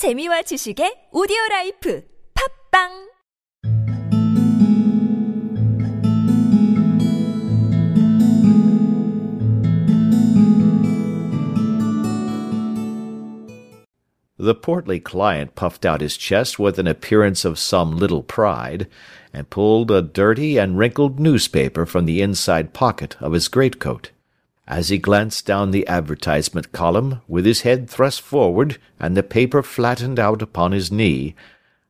재미와 지식의 오디오 라이프 팝빵 The portly client puffed out his chest with an appearance of some little pride, and pulled a dirty and wrinkled newspaper from the inside pocket of his greatcoat. As he glanced down the advertisement column, with his head thrust forward and the paper flattened out upon his knee,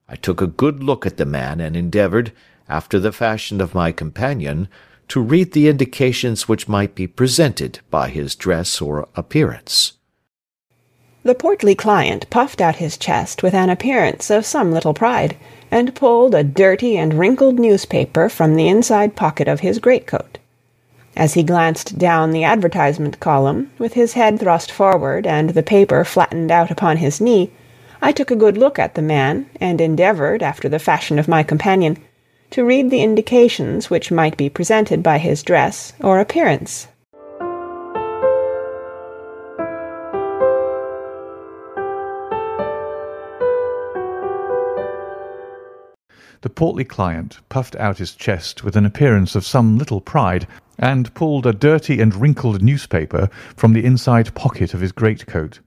I took a good look at the man and endeavoured, after the fashion of my companion, to read the indications which might be presented by his dress or appearance. The portly client puffed out his chest with an appearance of some little pride, and pulled a dirty and wrinkled newspaper from the inside pocket of his greatcoat. As he glanced down the advertisement column, with his head thrust forward and the paper flattened out upon his knee, I took a good look at the man, and endeavoured, after the fashion of my companion, to read the indications which might be presented by his dress or appearance. The portly client puffed out his chest with an appearance of some little pride, and pulled a dirty and wrinkled newspaper from the inside pocket of his greatcoat.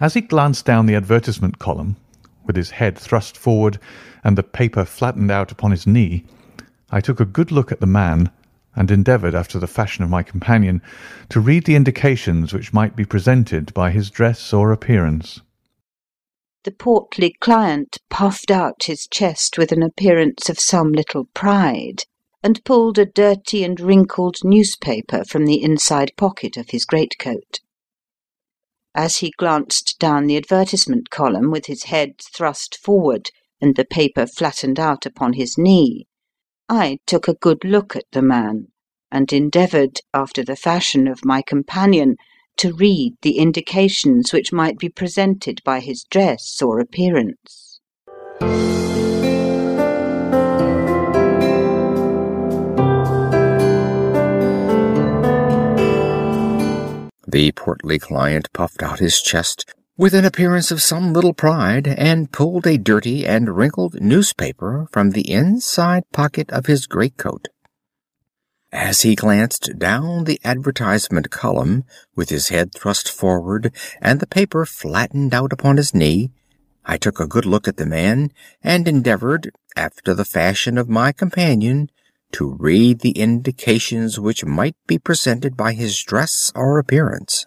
As he glanced down the advertisement column, with his head thrust forward and the paper flattened out upon his knee, I took a good look at the man, and endeavoured, after the fashion of my companion, to read the indications which might be presented by his dress or appearance. The portly client puffed out his chest with an appearance of some little pride, and pulled a dirty and wrinkled newspaper from the inside pocket of his greatcoat. As he glanced down the advertisement column with his head thrust forward and the paper flattened out upon his knee, I took a good look at the man, and endeavoured, after the fashion of my companion, to read the indications which might be presented by his dress or appearance. The portly client puffed out his chest with an appearance of some little pride, and pulled a dirty and wrinkled newspaper from the inside pocket of his greatcoat. As he glanced down the advertisement column, with his head thrust forward and the paper flattened out upon his knee, I took a good look at the man, and endeavoured, after the fashion of my companion, to read the indications which might be presented by his dress or appearance.